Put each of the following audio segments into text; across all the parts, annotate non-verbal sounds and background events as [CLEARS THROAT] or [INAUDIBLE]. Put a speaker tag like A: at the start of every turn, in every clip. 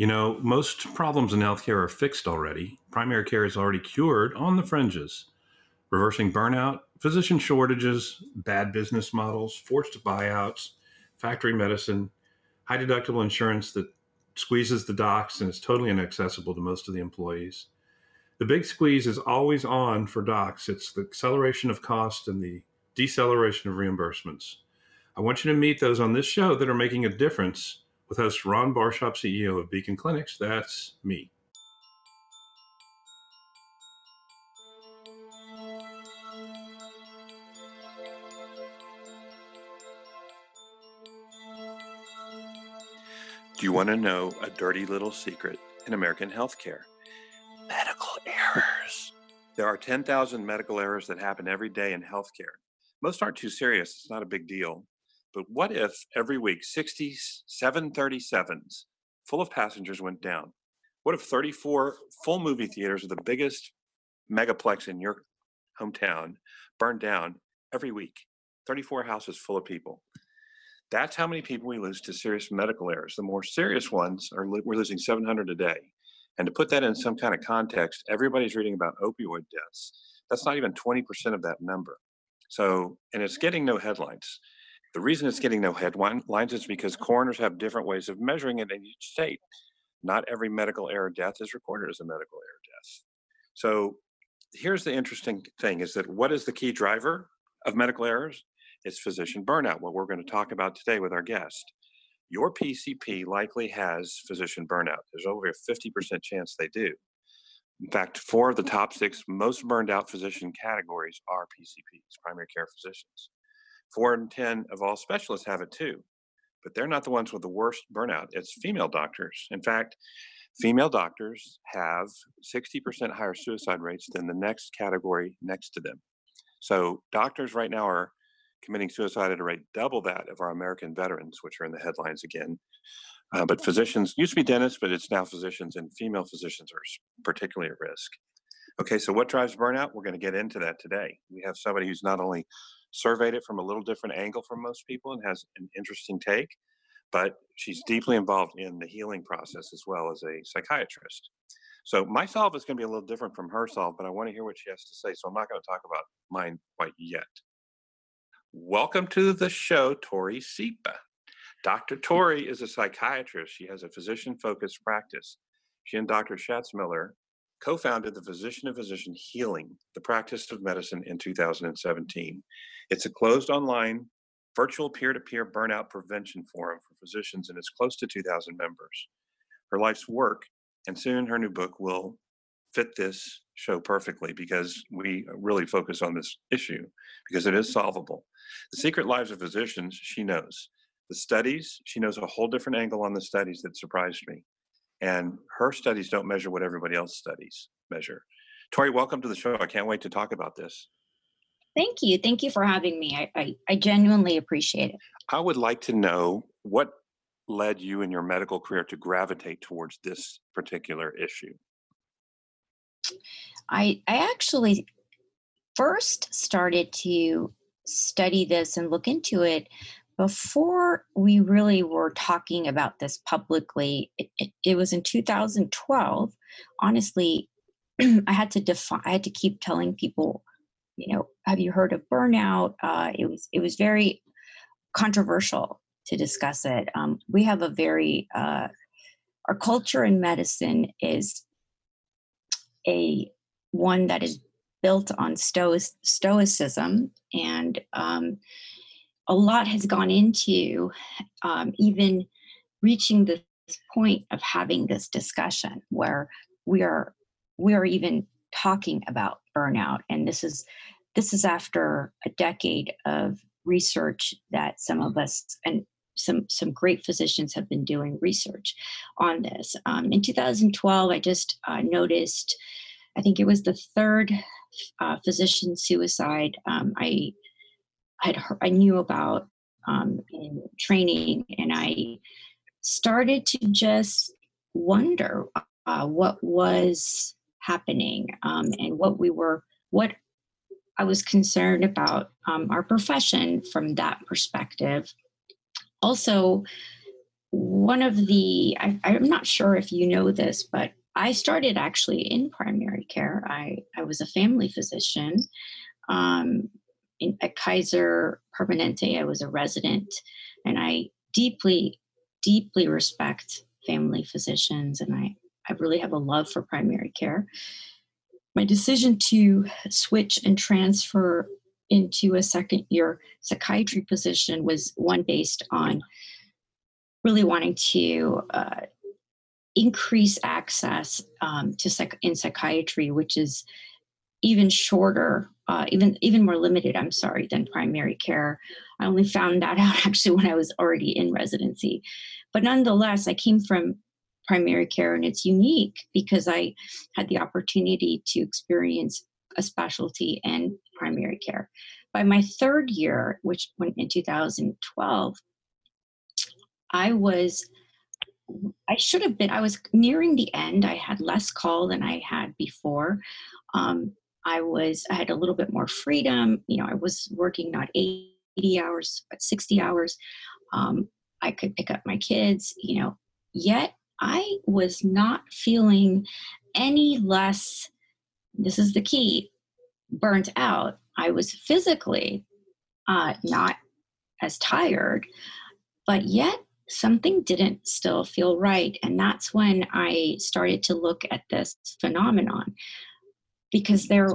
A: You know, most problems in healthcare are fixed already. Primary care is already cured on the fringes. Reversing burnout, physician shortages, bad business models, forced buyouts, factory medicine, high deductible insurance that squeezes the docs and is totally inaccessible to most of the employees. The big squeeze is always on for docs. It's the acceleration of cost and the deceleration of reimbursements. I want you to meet those on this show that are making a difference with host Ron Barshop, CEO of Beacon Clinics. That's me.
B: Do you want to know a dirty little secret in American healthcare? Medical errors. There are 10,000 medical errors that happen every day in healthcare. Most aren't too serious, it's not a big deal. But what if every week 60 737s full of passengers went down? What if 34 full movie theaters of the biggest megaplex in your hometown burned down every week? 34 houses full of people. That's how many people we lose to serious medical errors. The more serious ones are we're losing 700 a day. And to put that in some kind of context, everybody's reading about opioid deaths. That's not even 20% of that number. So, and it's getting no headlines. The reason it's getting no headlines is because coroners have different ways of measuring it in each state. Not every medical error death is recorded as a medical error death. So here's the interesting thing is that what is the key driver of medical errors? It's physician burnout, what we're going to talk about today with our guest. Your PCP likely has physician burnout. There's over a 50% chance they do. In fact, four of the top six most burned out physician categories are PCPs, primary care physicians. Four in 10 of all specialists have it too, but they're not the ones with the worst burnout. It's female doctors. In fact, female doctors have 60% higher suicide rates than the next category next to them. So, doctors right now are committing suicide at a rate double that of our American veterans, which are in the headlines again. Uh, but physicians used to be dentists, but it's now physicians, and female physicians are particularly at risk. Okay, so what drives burnout? We're going to get into that today. We have somebody who's not only surveyed it from a little different angle from most people and has an interesting take, but she's deeply involved in the healing process as well as a psychiatrist. So my solve is going to be a little different from her solve, but I want to hear what she has to say. So I'm not going to talk about mine quite yet. Welcome to the show, Tori Sipa. Dr. Tori is a psychiatrist. She has a physician focused practice. She and Dr. Schatzmiller co founded the Physician to Physician Healing, the practice of medicine, in 2017. It's a closed online, virtual peer to peer burnout prevention forum for physicians, and it's close to 2,000 members. Her life's work and soon her new book will fit this show perfectly because we really focus on this issue because it is solvable. The secret lives of physicians, she knows. The studies, she knows a whole different angle on the studies that surprised me. And her studies don't measure what everybody else studies measure. Tori, welcome to the show. I can't wait to talk about this.
C: Thank you. Thank you for having me. I, I, I genuinely appreciate it.
B: I would like to know what led you in your medical career to gravitate towards this particular issue.
C: I I actually first started to study this and look into it before we really were talking about this publicly. It, it, it was in 2012. Honestly, [CLEARS THROAT] I had to define. I had to keep telling people, you know, have you heard of burnout? Uh, it was it was very controversial to discuss it. Um, we have a very uh, our culture in medicine is a one that is built on stoic, stoicism and um, a lot has gone into um, even reaching this point of having this discussion where we are we are even talking about burnout and this is this is after a decade of research that some of us and some some great physicians have been doing research on this. Um, in 2012, I just uh, noticed, I think it was the third uh, physician suicide um, I had heard, I knew about um, in training, and I started to just wonder uh, what was happening um, and what we were what I was concerned about um, our profession from that perspective also one of the, I, I'm not sure if you know this, but I started actually in primary care. I, I was a family physician. Um, in, at Kaiser Permanente, I was a resident, and I deeply, deeply respect family physicians, and I, I really have a love for primary care. My decision to switch and transfer into a second year psychiatry position was one based on really wanting to uh, increase access um, to psych- in psychiatry, which is even shorter, uh, even even more limited. I'm sorry than primary care. I only found that [LAUGHS] out actually when I was already in residency, but nonetheless, I came from primary care, and it's unique because I had the opportunity to experience a specialty in primary care. By my third year, which went in 2012, I was I should have been, I was nearing the end. I had less call than I had before. Um, I was, I had a little bit more freedom. You know, I was working not 80 hours, but 60 hours. Um, I could pick up my kids, you know, yet I was not feeling any less, this is the key, burnt out. I was physically uh, not as tired, but yet something didn't still feel right. And that's when I started to look at this phenomenon because there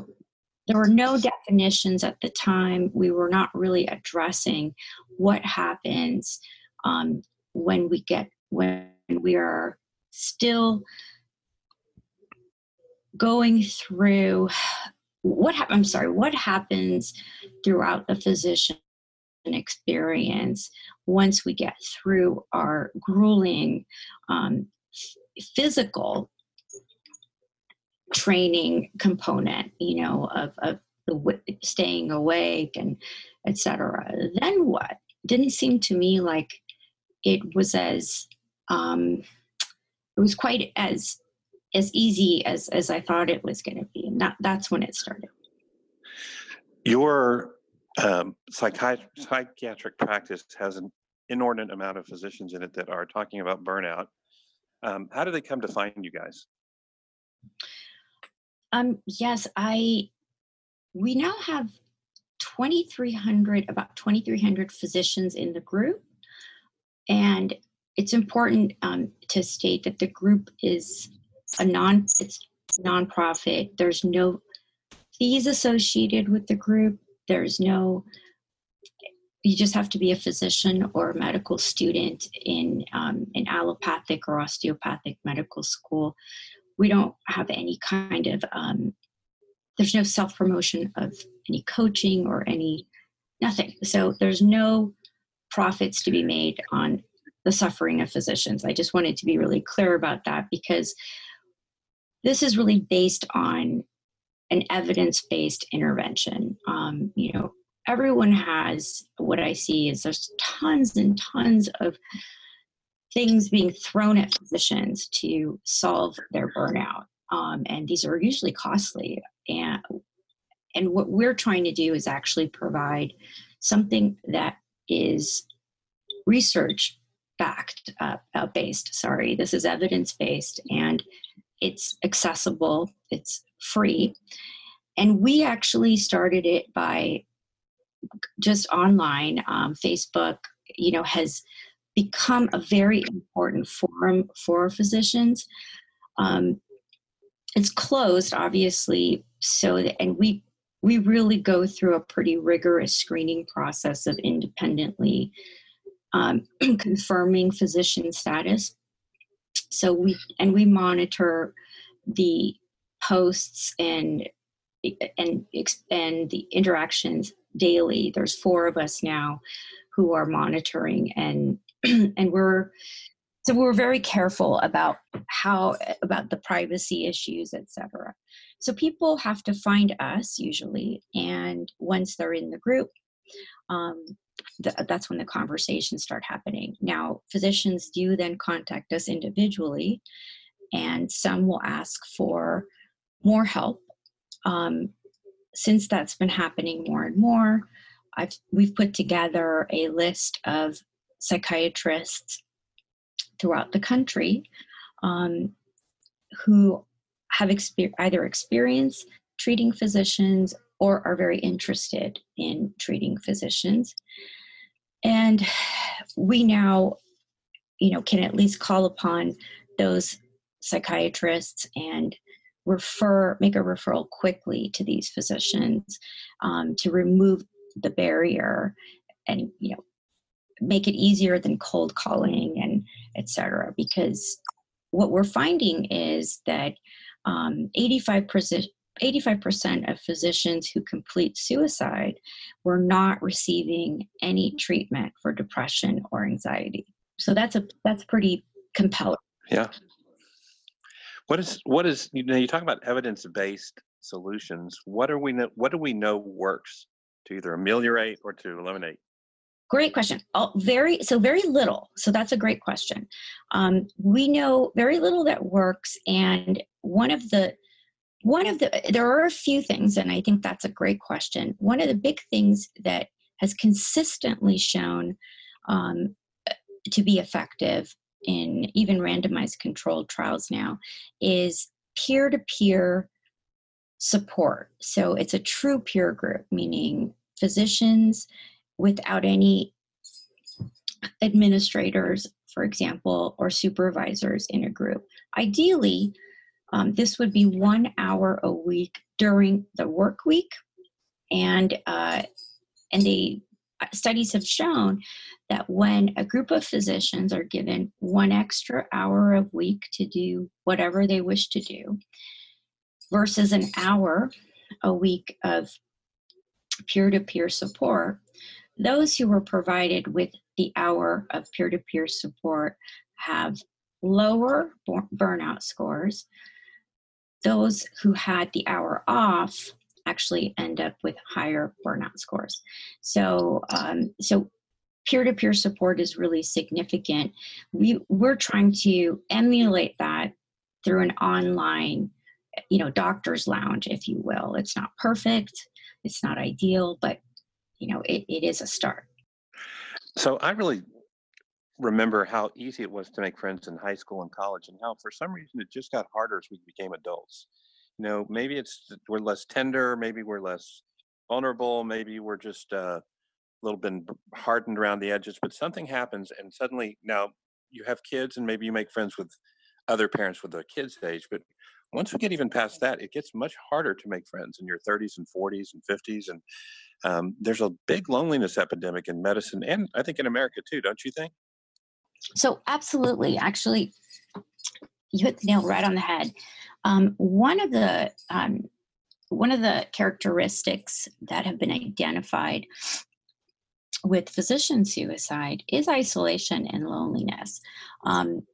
C: there were no definitions at the time. We were not really addressing what happens um, when we get when we are still going through what I'm sorry, what happens throughout the physician experience once we get through our grueling um, physical training component, you know, of, of the staying awake and etc. Then what? Didn't seem to me like it was as um, it was quite as as easy as as I thought it was going to be, and that that's when it started.
B: Your um, psychiat- psychiatric practice has an inordinate amount of physicians in it that are talking about burnout. Um, how do they come to find you guys?
C: Um, yes, I. We now have 2,300, about 2,300 physicians in the group, and it's important um, to state that the group is a non it's nonprofit. There's no fees associated with the group. There's no, you just have to be a physician or a medical student in um, an allopathic or osteopathic medical school. We don't have any kind of, um, there's no self promotion of any coaching or any, nothing. So there's no profits to be made on the suffering of physicians. I just wanted to be really clear about that because this is really based on an evidence-based intervention. Um, you know, everyone has what I see is there's tons and tons of things being thrown at physicians to solve their burnout, um, and these are usually costly. And and what we're trying to do is actually provide something that is research backed uh, uh, based sorry this is evidence based and it's accessible it's free. And we actually started it by just online. Um, Facebook, you know, has become a very important forum for physicians. Um, it's closed, obviously, so that, and we we really go through a pretty rigorous screening process of independently um, [CLEARS THROAT] confirming physician status. So we and we monitor the posts and and and the interactions daily. There's four of us now who are monitoring and [CLEARS THROAT] and we're so we're very careful about how about the privacy issues etc so people have to find us usually and once they're in the group um, th- that's when the conversations start happening now physicians do then contact us individually and some will ask for more help. Um, since that's been happening more and more, I've, we've put together a list of psychiatrists throughout the country um, who have exper- either experience treating physicians or are very interested in treating physicians. And we now, you know, can at least call upon those psychiatrists and refer, make a referral quickly to these physicians um, to remove the barrier and, you know, make it easier than cold calling and et cetera. Because what we're finding is that um, 85%, 85% of physicians who complete suicide were not receiving any treatment for depression or anxiety. So that's a that's pretty compelling.
B: Yeah. What is what is you know you talk about evidence based solutions. What are we know, what do we know works to either ameliorate or to eliminate?
C: Great question. Oh, very so very little. So that's a great question. Um, we know very little that works, and one of the one of the there are a few things, and I think that's a great question. One of the big things that has consistently shown um, to be effective in even randomized controlled trials now is peer to peer support. So it's a true peer group, meaning physicians without any administrators, for example, or supervisors in a group. Ideally, um, this would be one hour a week during the work week, and uh, and the uh, studies have shown that when a group of physicians are given one extra hour a week to do whatever they wish to do, versus an hour a week of peer-to-peer support, those who were provided with the hour of peer to peer support have lower burnout scores. Those who had the hour off actually end up with higher burnout scores. So, um, so peer-to-peer support is really significant. We we're trying to emulate that through an online, you know, doctor's lounge, if you will. It's not perfect, it's not ideal, but you know, it, it is a start.
B: So I really remember how easy it was to make friends in high school and college, and how for some reason it just got harder as we became adults. You know, maybe it's we're less tender, maybe we're less vulnerable, maybe we're just uh, a little bit hardened around the edges. But something happens, and suddenly now you have kids, and maybe you make friends with other parents with their kids' age. But once we get even past that, it gets much harder to make friends in your 30s and 40s and 50s. And um, there's a big loneliness epidemic in medicine and I think in America too, don't you think?
C: So, absolutely. Actually, you hit the nail right on the head. Um, one of the um, one of the characteristics that have been identified with physician suicide is isolation and loneliness. Um,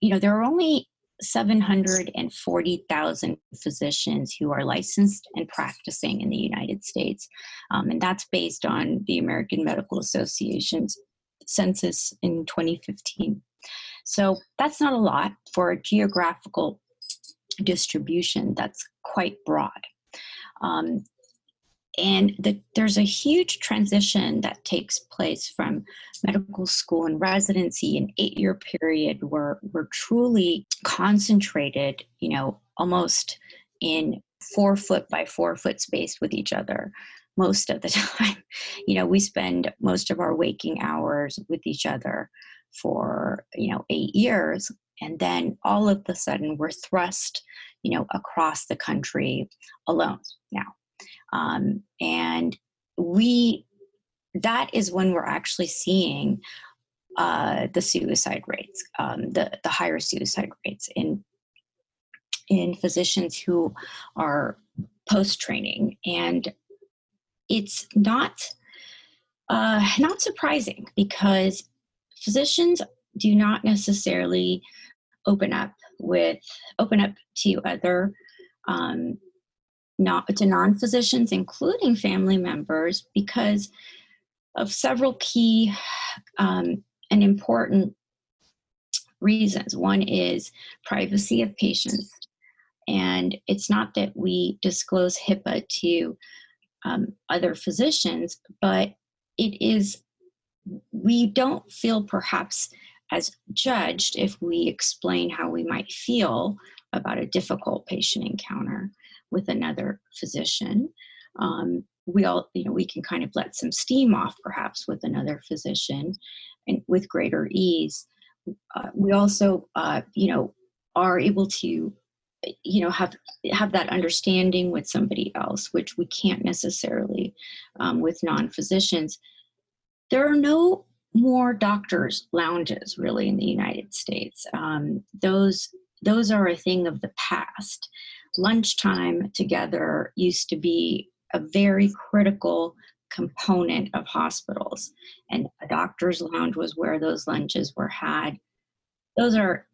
C: you know, there are only 740,000 physicians who are licensed and practicing in the United States. Um, and that's based on the American Medical Association's census in 2015. So that's not a lot for a geographical distribution that's quite broad. Um, and the, there's a huge transition that takes place from medical school and residency an eight year period where we're truly concentrated you know almost in four foot by four foot space with each other most of the [LAUGHS] time. You know we spend most of our waking hours with each other for you know eight years. And then all of a sudden we're thrust you know across the country alone. Now um, and we, that is when we're actually seeing uh, the suicide rates, um, the, the higher suicide rates in, in physicians who are post training. And it's not, uh, not surprising because physicians do not necessarily open up with open up to other um, not to non-physicians including family members because of several key um, and important reasons. One is privacy of patients and it's not that we disclose hipaa to um, other physicians but it is we don't feel perhaps as judged if we explain how we might feel about a difficult patient encounter with another physician. Um, we all, you know, we can kind of let some steam off perhaps with another physician and with greater ease. Uh, we also, uh, you know, are able to you know have have that understanding with somebody else which we can't necessarily um, with non-physicians there are no more doctors lounges really in the united states um, those those are a thing of the past lunchtime together used to be a very critical component of hospitals and a doctor's lounge was where those lunches were had those are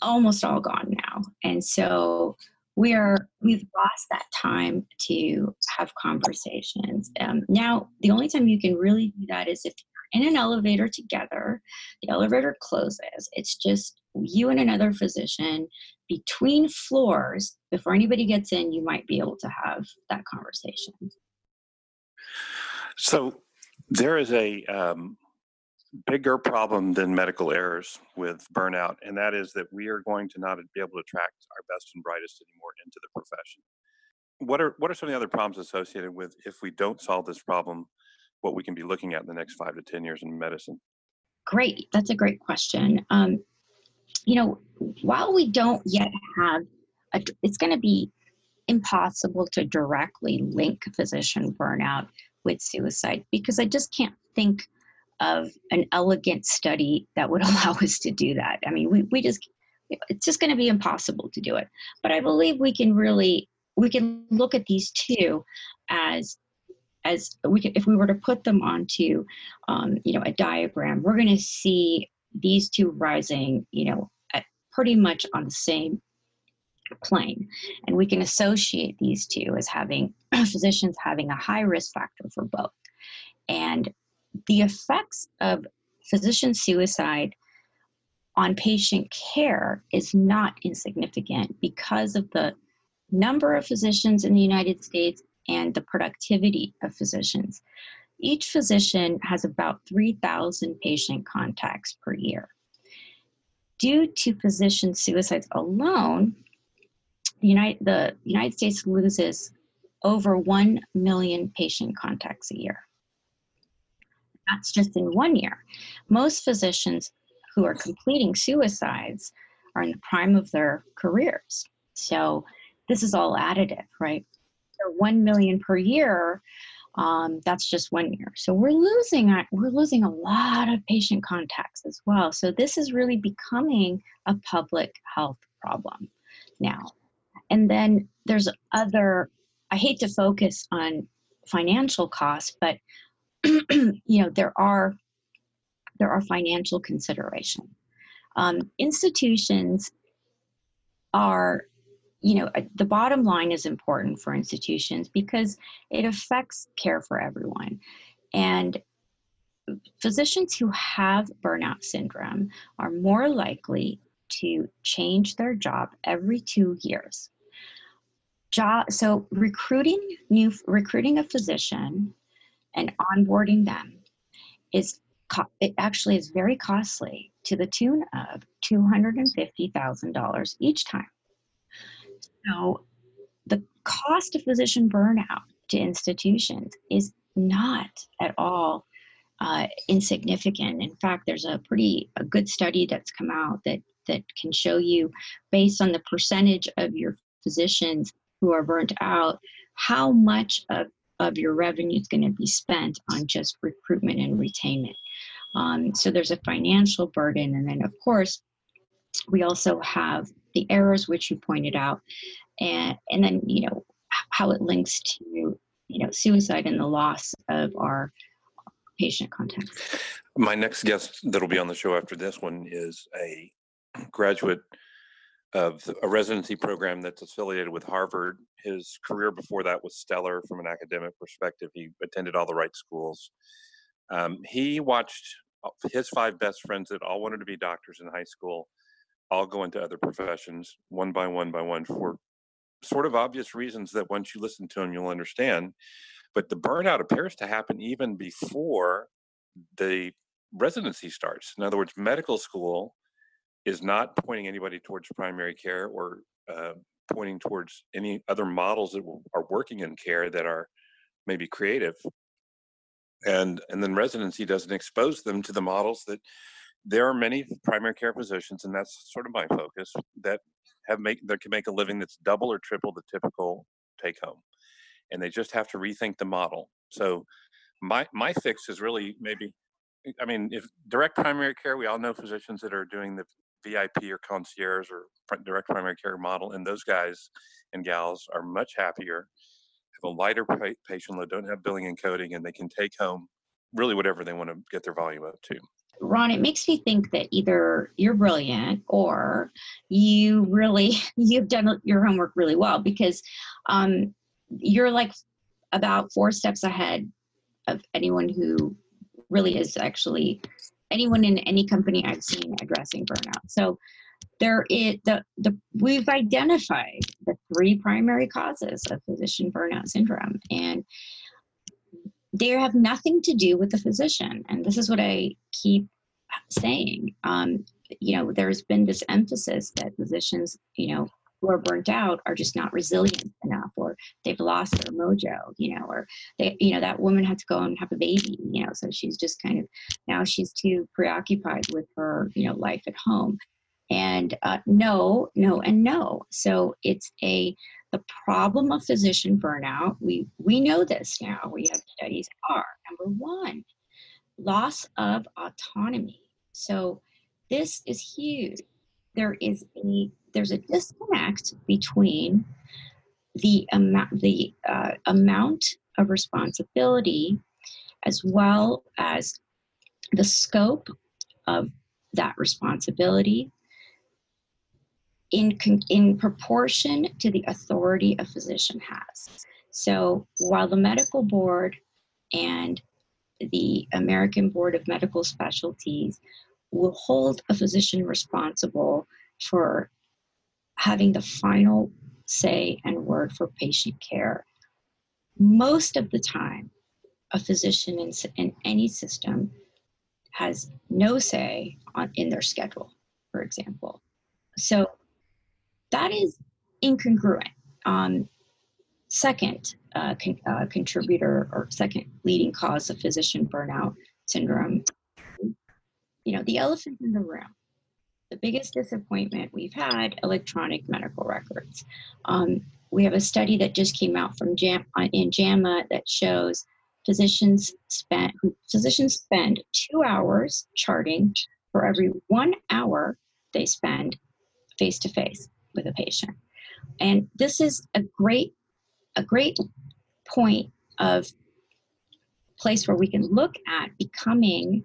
C: almost all gone now. And so we are we've lost that time to have conversations. Um, now, the only time you can really do that is if in an elevator together. The elevator closes. It's just you and another physician between floors. Before anybody gets in, you might be able to have that conversation.
B: So there is a um, bigger problem than medical errors with burnout, and that is that we are going to not be able to attract our best and brightest anymore into the profession. What are what are some of the other problems associated with if we don't solve this problem? What we can be looking at in the next five to ten years in medicine?
C: Great, that's a great question. Um, you know, while we don't yet have, a, it's going to be impossible to directly link physician burnout with suicide because I just can't think of an elegant study that would [LAUGHS] allow us to do that. I mean, we, we just, it's just going to be impossible to do it. But I believe we can really, we can look at these two as as we could, if we were to put them onto um, you know a diagram we're going to see these two rising you know pretty much on the same plane. And we can associate these two as having [CLEARS THROAT] physicians having a high risk factor for both. And the effects of physician suicide on patient care is not insignificant because of the number of physicians in the United States and the productivity of physicians. Each physician has about 3,000 patient contacts per year. Due to physician suicides alone, the United, the United States loses over 1 million patient contacts a year that's just in one year. Most physicians who are completing suicides are in the prime of their careers. So this is all additive, right? So 1 million per year, um, that's just one year. So we're losing we're losing a lot of patient contacts as well. So this is really becoming a public health problem now. And then there's other I hate to focus on financial costs, but [CLEARS THROAT] you know there are there are financial considerations. Um, institutions are you know the bottom line is important for institutions because it affects care for everyone and physicians who have burnout syndrome are more likely to change their job every two years job so recruiting new recruiting a physician and onboarding them is it actually is very costly to the tune of $250,000 each time. So the cost of physician burnout to institutions is not at all uh, insignificant. In fact, there's a pretty a good study that's come out that that can show you, based on the percentage of your physicians who are burnt out, how much of of your revenue is going to be spent on just recruitment and retainment. Um, so there's a financial burden. And then, of course, we also have the errors, which you pointed out, and, and then, you know, how it links to, you know, suicide and the loss of our patient contacts.
B: My next guest that'll be on the show after this one is a [CLEARS THROAT] graduate of a residency program that's affiliated with Harvard. His career before that was stellar from an academic perspective. He attended all the right schools. Um, he watched his five best friends that all wanted to be doctors in high school all go into other professions one by one by one for sort of obvious reasons that once you listen to them, you'll understand. But the burnout appears to happen even before the residency starts. In other words, medical school is not pointing anybody towards primary care or uh, pointing towards any other models that are working in care that are maybe creative. And and then residency doesn't expose them to the models that there are many primary care physicians, and that's sort of my focus, that have make that can make a living that's double or triple the typical take home. And they just have to rethink the model. So my my fix is really maybe I mean, if direct primary care, we all know physicians that are doing the VIP or concierge or direct primary care model, and those guys and gals are much happier, have a lighter patient load, don't have billing and coding, and they can take home really whatever they want to get their volume up to.
C: Ron, it makes me think that either you're brilliant or you really [LAUGHS] you've done your homework really well because um, you're like about four steps ahead of anyone who really is actually anyone in any company I've seen addressing burnout. So there is the, the we've identified the three primary causes of physician burnout syndrome and they have nothing to do with the physician. And this is what i keep saying um, you know there's been this emphasis that physicians you know who are burnt out are just not resilient enough or they've lost their mojo you know or they you know that woman had to go and have a baby you know so she's just kind of now she's too preoccupied with her you know life at home. And uh, no no and no. So it's a the problem of physician burnout we we know this now. We have studies are number one loss of autonomy. So this is huge. There is a there's a disconnect between the amount the uh, amount of responsibility as well as the scope of that responsibility in, in proportion to the authority a physician has. So while the medical board and the American Board of Medical Specialties will hold a physician responsible for having the final say and word for patient care. Most of the time, a physician in, in any system has no say on, in their schedule, for example. So that is incongruent. Um, second uh, con- uh, contributor or second leading cause of physician burnout syndrome, you know, the elephant in the room the biggest disappointment we've had electronic medical records. Um, we have a study that just came out from Jam, uh, in JAMA that shows physicians spend physicians spend two hours charting for every one hour they spend face to face with a patient, and this is a great a great point of place where we can look at becoming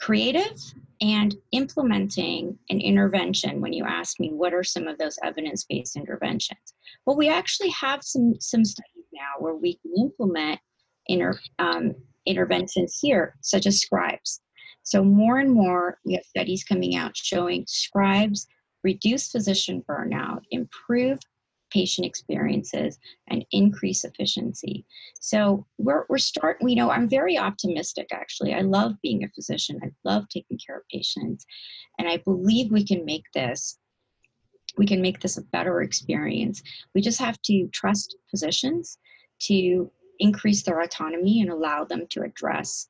C: creative and implementing an intervention when you ask me what are some of those evidence-based interventions? Well we actually have some some studies now where we can implement inter, um, interventions here such as scribes. So more and more we have studies coming out showing scribes reduce physician burnout improve patient experiences and increase efficiency. So we're, we're starting, you know, I'm very optimistic actually. I love being a physician. I love taking care of patients. And I believe we can make this, we can make this a better experience. We just have to trust physicians to increase their autonomy and allow them to address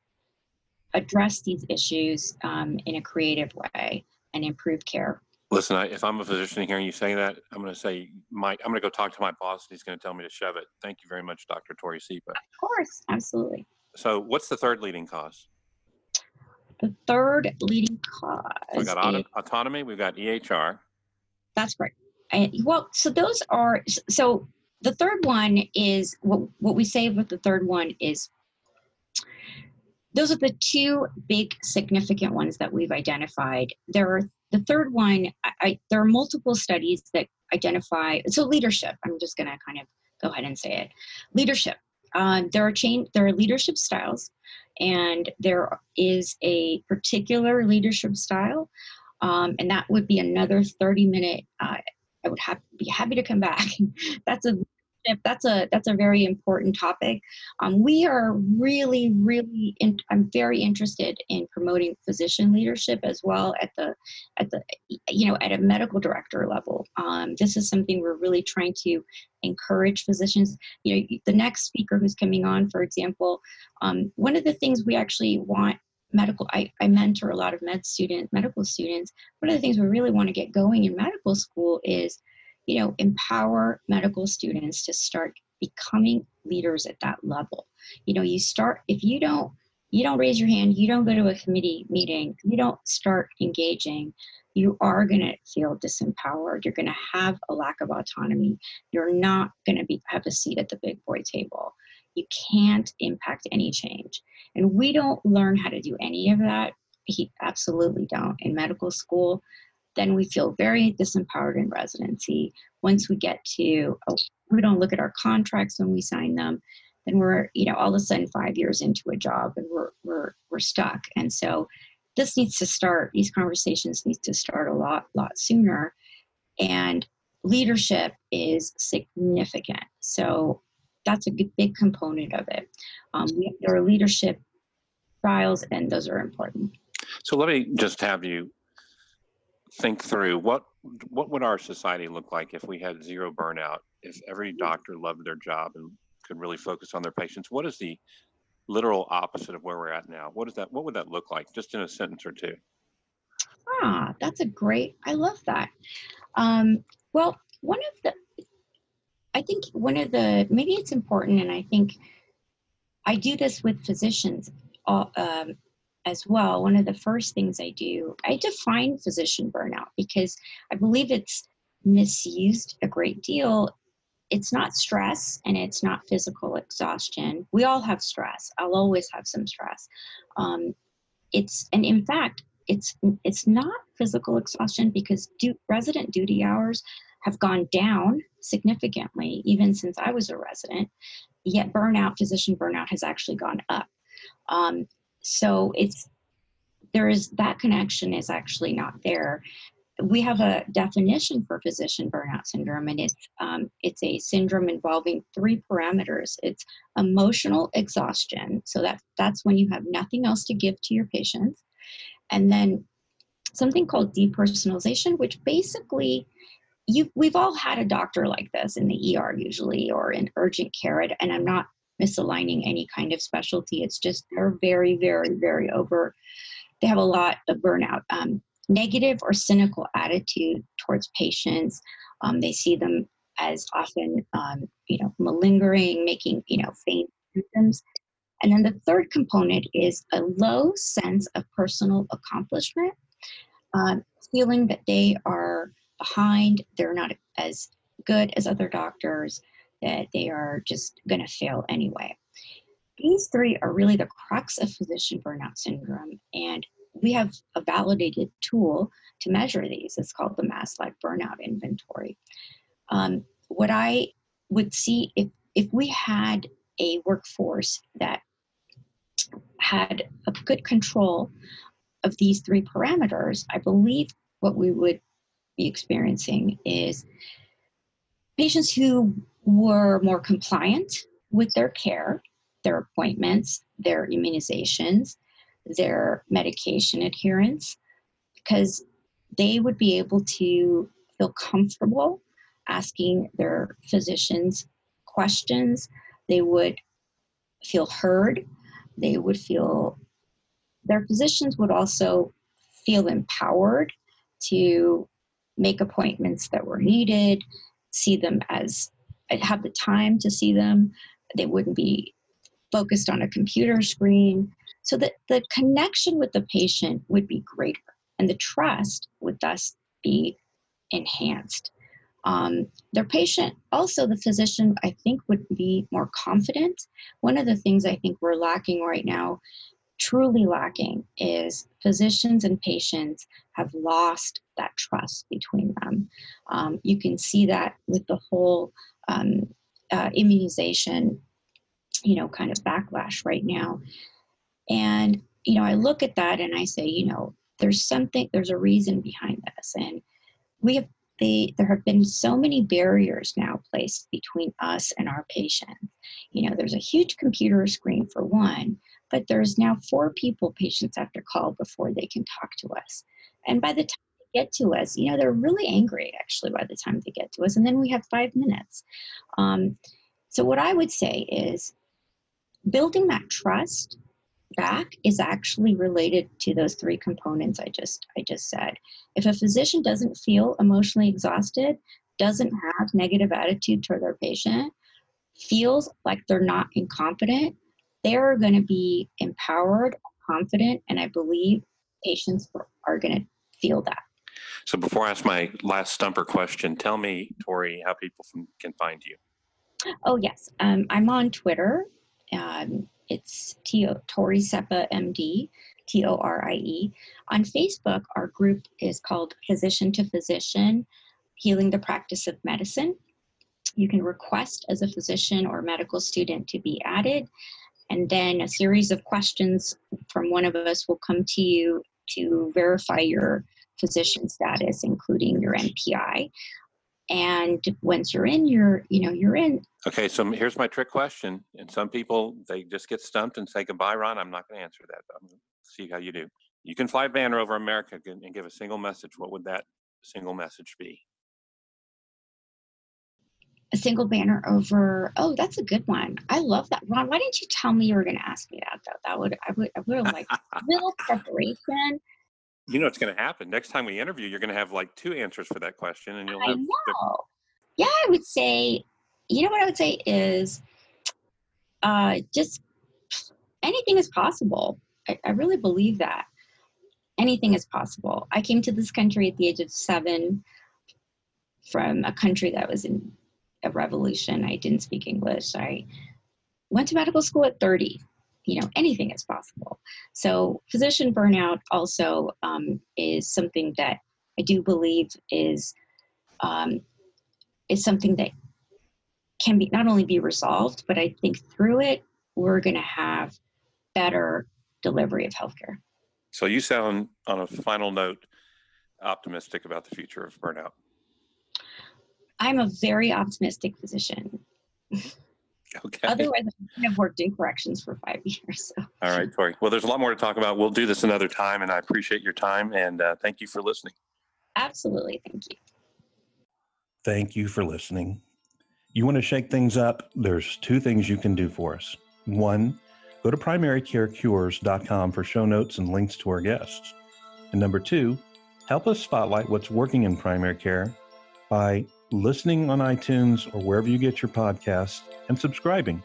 C: address these issues um, in a creative way and improve care
B: Listen, I, if I'm a physician hearing you saying that, I'm going to say, Mike, I'm going to go talk to my boss and he's going to tell me to shove it. Thank you very much, Dr. Tori Sipa.
C: Of course, absolutely.
B: So, what's the third leading cause?
C: The third leading cause.
B: So we got auto- autonomy, we've got EHR.
C: That's right. And, well, so those are, so the third one is what, what we say with the third one is those are the two big significant ones that we've identified. There are the third one, I, I, there are multiple studies that identify, so leadership, I'm just going to kind of go ahead and say it. Leadership. Um, there are change, there are leadership styles, and there is a particular leadership style, um, and that would be another 30 minute. Uh, I would be happy to come back. [LAUGHS] That's a leadership that's a that's a very important topic. Um, we are really really in, i'm very interested in promoting physician leadership as well at the at the you know at a medical director level. Um, this is something we're really trying to encourage physicians. You know the next speaker who's coming on for example um, one of the things we actually want medical I, I mentor a lot of med student medical students. One of the things we really want to get going in medical school is you know empower medical students to start becoming leaders at that level. You know you start if you don't you don't raise your hand you don't go to a committee meeting you don't start engaging you are going to feel disempowered. You're going to have a lack of autonomy. You're not going to be have a seat at the big boy table. You can't impact any change. And we don't learn how to do any of that. He absolutely don't. In medical school then we feel very disempowered in residency. Once we get to oh, we don't look at our contracts when we sign them then we're you know all of a sudden five years into a job and we're we're we're stuck. And so this needs to start these conversations need to start a lot lot sooner. And leadership is significant. So that's a big component of it. Um, there are leadership trials and those are important.
B: So let me just have you think through what what would our society look like if we had zero burnout if every doctor loved their job and could really focus on their patients? What is the literal opposite of where we're at now? What is that what would that look like? Just in a sentence or two.
C: Ah that's a great i love that. Um, well one of the i think one of the maybe it's important and i think i do this with physicians uh, um, as well, one of the first things I do, I define physician burnout because I believe it's misused a great deal. It's not stress and it's not physical exhaustion. We all have stress. I'll always have some stress. Um, it's and in fact, it's it's not physical exhaustion because resident duty hours have gone down significantly even since I was a resident. Yet burnout, physician burnout, has actually gone up. Um, so it's there is that connection is actually not there. We have a definition for physician burnout syndrome and it's um, it's a syndrome involving three parameters. It's emotional exhaustion so that that's when you have nothing else to give to your patients and then something called depersonalization which basically you we've all had a doctor like this in the ER usually or in urgent care and I'm not misaligning any kind of specialty. It's just they're very, very, very over. They have a lot of burnout, um, negative or cynical attitude towards patients. Um, they see them as often, um, you know, malingering, making, you know, faint symptoms. And then the third component is a low sense of personal accomplishment, uh, feeling that they are behind, they're not as good as other doctors, that they are just going to fail anyway. These three are really the crux of physician burnout syndrome, and we have a validated tool to measure these. It's called the Maslach Burnout Inventory. Um, what I would see if if we had a workforce that had a good control of these three parameters, I believe what we would be experiencing is patients who were more compliant with their care, their appointments, their immunizations, their medication adherence, because they would be able to feel comfortable asking their physicians questions. They would feel heard. They would feel, their physicians would also feel empowered to make appointments that were needed, see them as I have the time to see them. They wouldn't be focused on a computer screen. So that the connection with the patient would be greater and the trust would thus be enhanced. Um, their patient, also the physician, I think would be more confident. One of the things I think we're lacking right now, truly lacking, is physicians and patients have lost that trust between them. Um, you can see that with the whole um, uh, immunization, you know, kind of backlash right now. And, you know, I look at that and I say, you know, there's something, there's a reason behind this. And we have they, there have been so many barriers now placed between us and our patients. You know, there's a huge computer screen for one, but there's now four people patients have to call before they can talk to us. And by the time get to us, you know, they're really angry actually by the time they get to us. And then we have five minutes. Um, so, what I would say is building that trust back is actually related to those three components I just I just said. If a physician doesn't feel emotionally exhausted, doesn't have negative attitude toward their patient, feels like they're not incompetent, they're going to be empowered, confident, and I believe patients are going to feel that.
B: So before I ask my last stumper question, tell me, Torie, how people can find you.
C: Oh yes, um, I'm on Twitter. Um, it's Torie Sepah MD, T O R I E. On Facebook, our group is called Physician to Physician Healing the Practice of Medicine. You can request as a physician or medical student to be added, and then a series of questions from one of us will come to you to verify your physician status, including your NPI. and once you're in you're you know you're in.
B: Okay so here's my trick question and some people they just get stumped and say goodbye ron i'm not going to answer that i'm going to see how you do. You can fly banner over america and give a single message. What would that single message be?
C: A single banner over oh that's a good one. I love that. Ron why didn't you tell me you were going to ask me that though? That would i would i would have liked a little [LAUGHS] preparation
B: you know what's going to happen. Next time we interview you're going to have like two answers for that question and you'll have I
C: know. yeah i would say you know what i would say is uh, just anything is possible. I, I really believe that. Anything is possible. I came to this country at the age of seven from a country that was in a revolution. I didn't speak english. I went to medical school at 30 you know anything is possible. So physician burnout also um, is something that i do believe is um, is something that can be not only be resolved but i think through it we're going to have better delivery of healthcare.
B: So you sound on a final note optimistic about the future of burnout.
C: I'm a very optimistic physician [LAUGHS] [LAUGHS]
B: Okay.
C: Otherwise, I have worked in corrections for five [LAUGHS] years. So.
B: All right, Torie. Well, there's a lot more to talk about. We'll do this another time, and I appreciate your time and uh, thank you for listening.
C: Absolutely. Thank you.
A: Thank you for listening. You want to shake things up? There's two things you can do for us. One, go to primarycarecures.com for show notes and links to our guests. And number two, help us spotlight what's working in primary care by listening on iTunes or wherever you get your podcasts, and subscribing.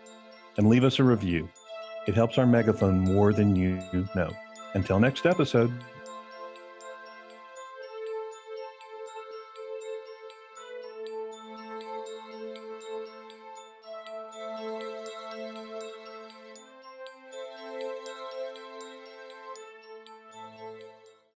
A: And leave us a review. It helps our megaphone more than you know. Until next episode.